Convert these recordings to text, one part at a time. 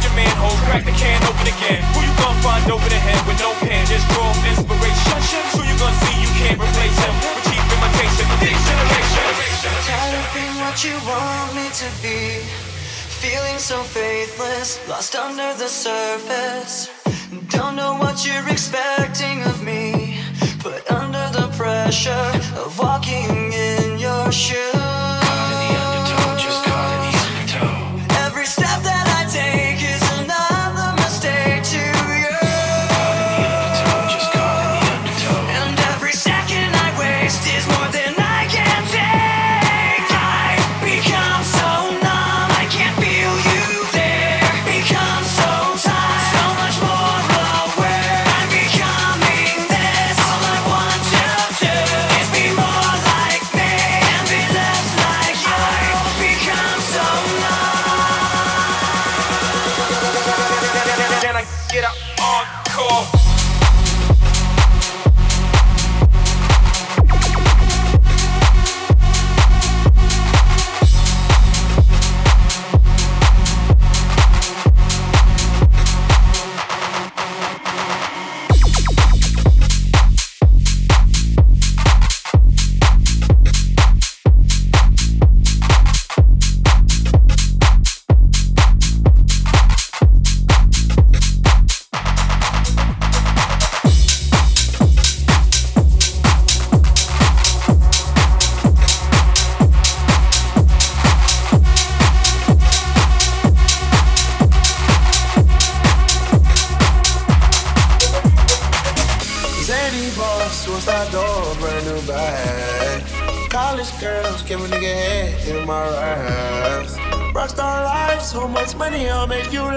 Grab your man, crack the can open again. Who you gonna find over the head with no pen? Just draw inspiration. Who you gonna see? You can't replace him. With cheap imitation, this generation. Tired of being what you want me to be. Feeling so faithless, lost under the surface. Don't know what you're expecting of me, but under the pressure of walking in your shoes. make you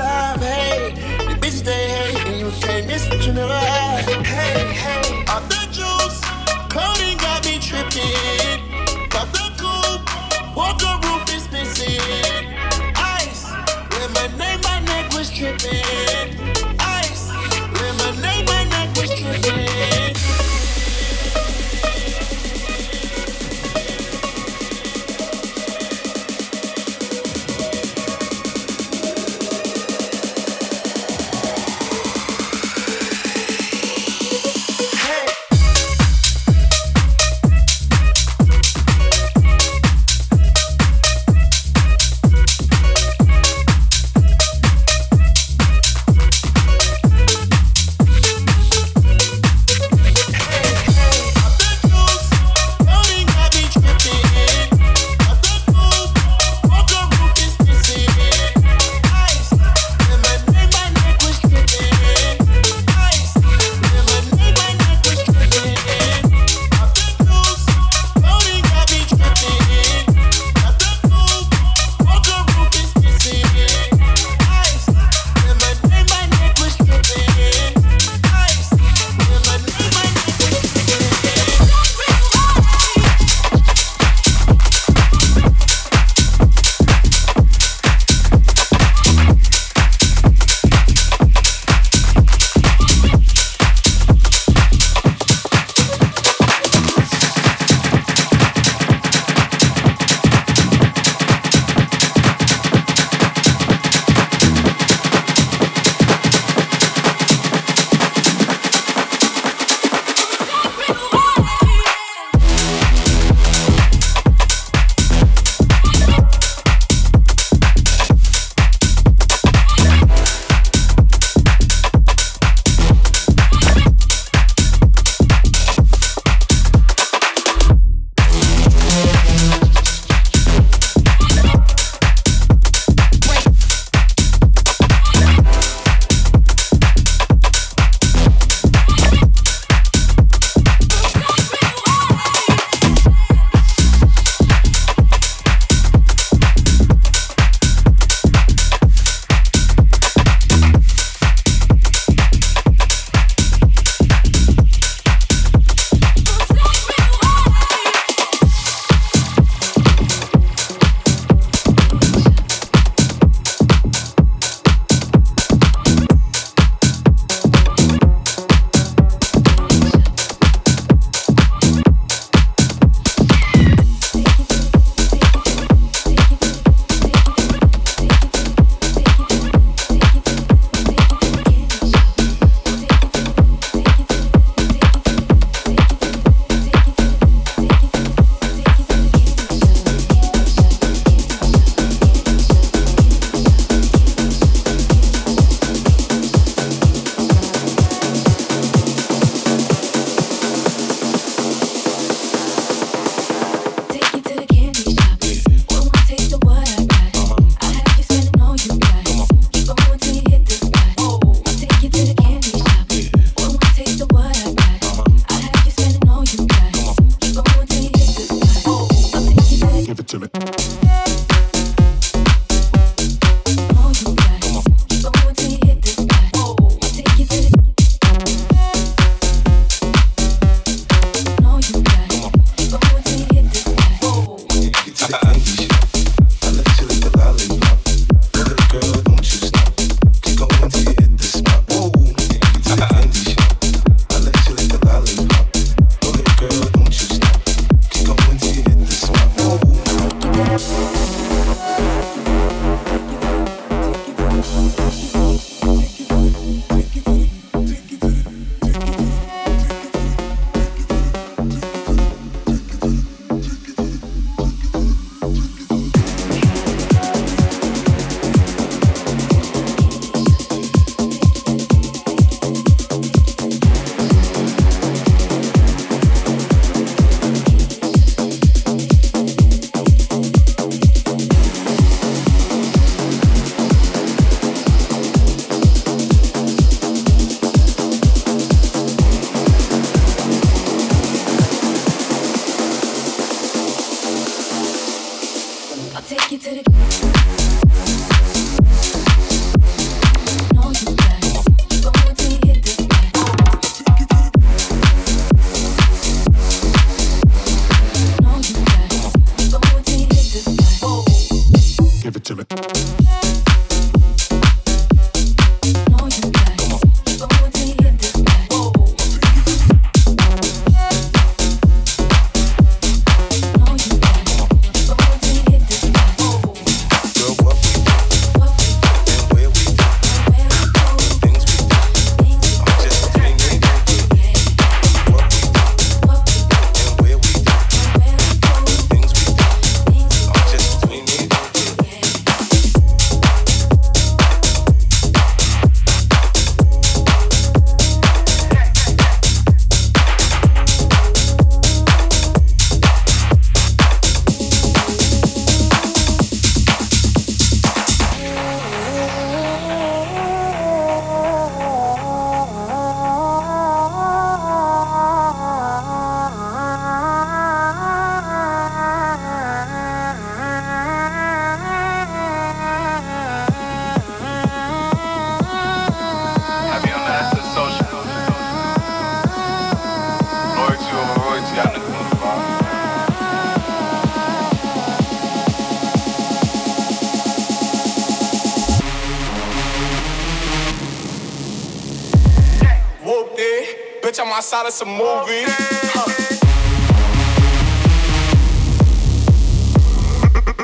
outside of some movies. Huh.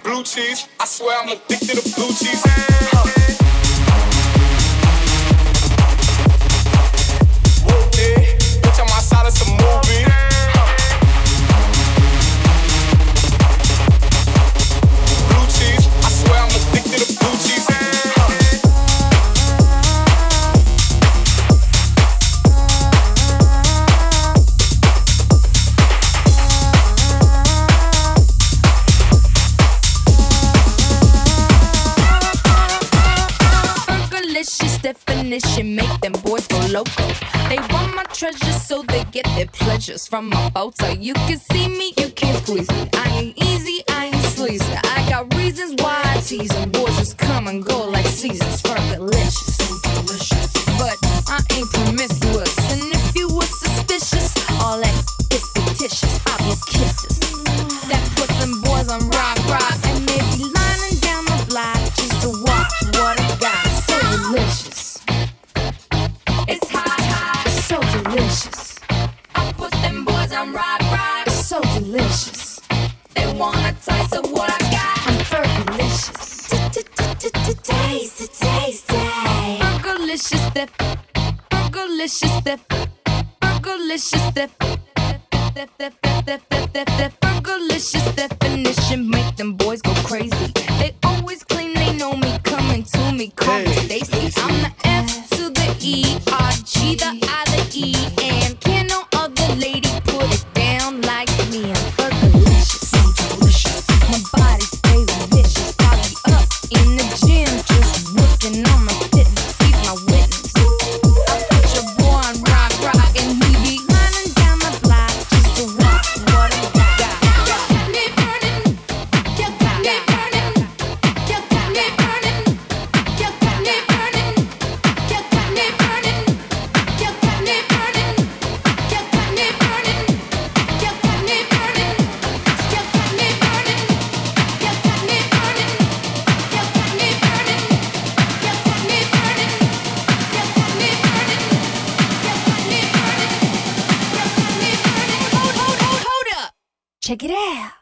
Blue cheese, I swear I'm addicted to blue cheese. from my boat. So you can see me, you can't squeeze me. I ain't easy, I ain't sleazy. I got reasons why I tease them. Boys just come and go like seasons. Check it out.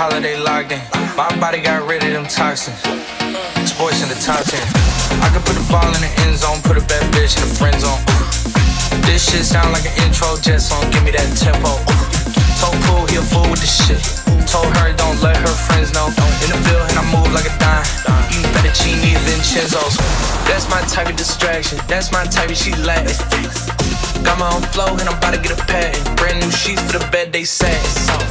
Holiday locked in. My body got rid of them toxins. Sports in the top 10. I could put the ball in the end zone, put a bad bitch in the friend zone. This shit sound like an intro jet song, give me that tempo. Told Pool he a fool with the shit. Told her don't let her friends know. In the building I move like a dime. Eating fettuccine Vincenzo's. That's my type of distraction. That's my type of she like. Got my own flow and I'm about to get a patent. Brand new sheets for the bed, they satin.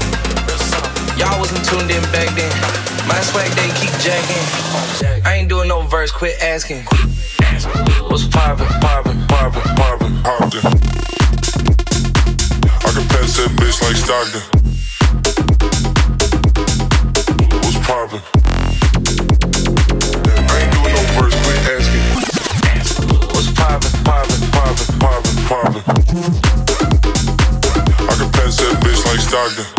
Y'all wasn't tuned in back then. My swag, they keep jacking. I ain't doing no verse, quit asking. What's poppin', poppin', poppin', poppin', poppin'? I can pass that bitch like Stockton. What's poppin'? I ain't doing no verse, quit asking. What's poppin', poppin', poppin', poppin'? poppin'. I can pass that bitch like Stockton.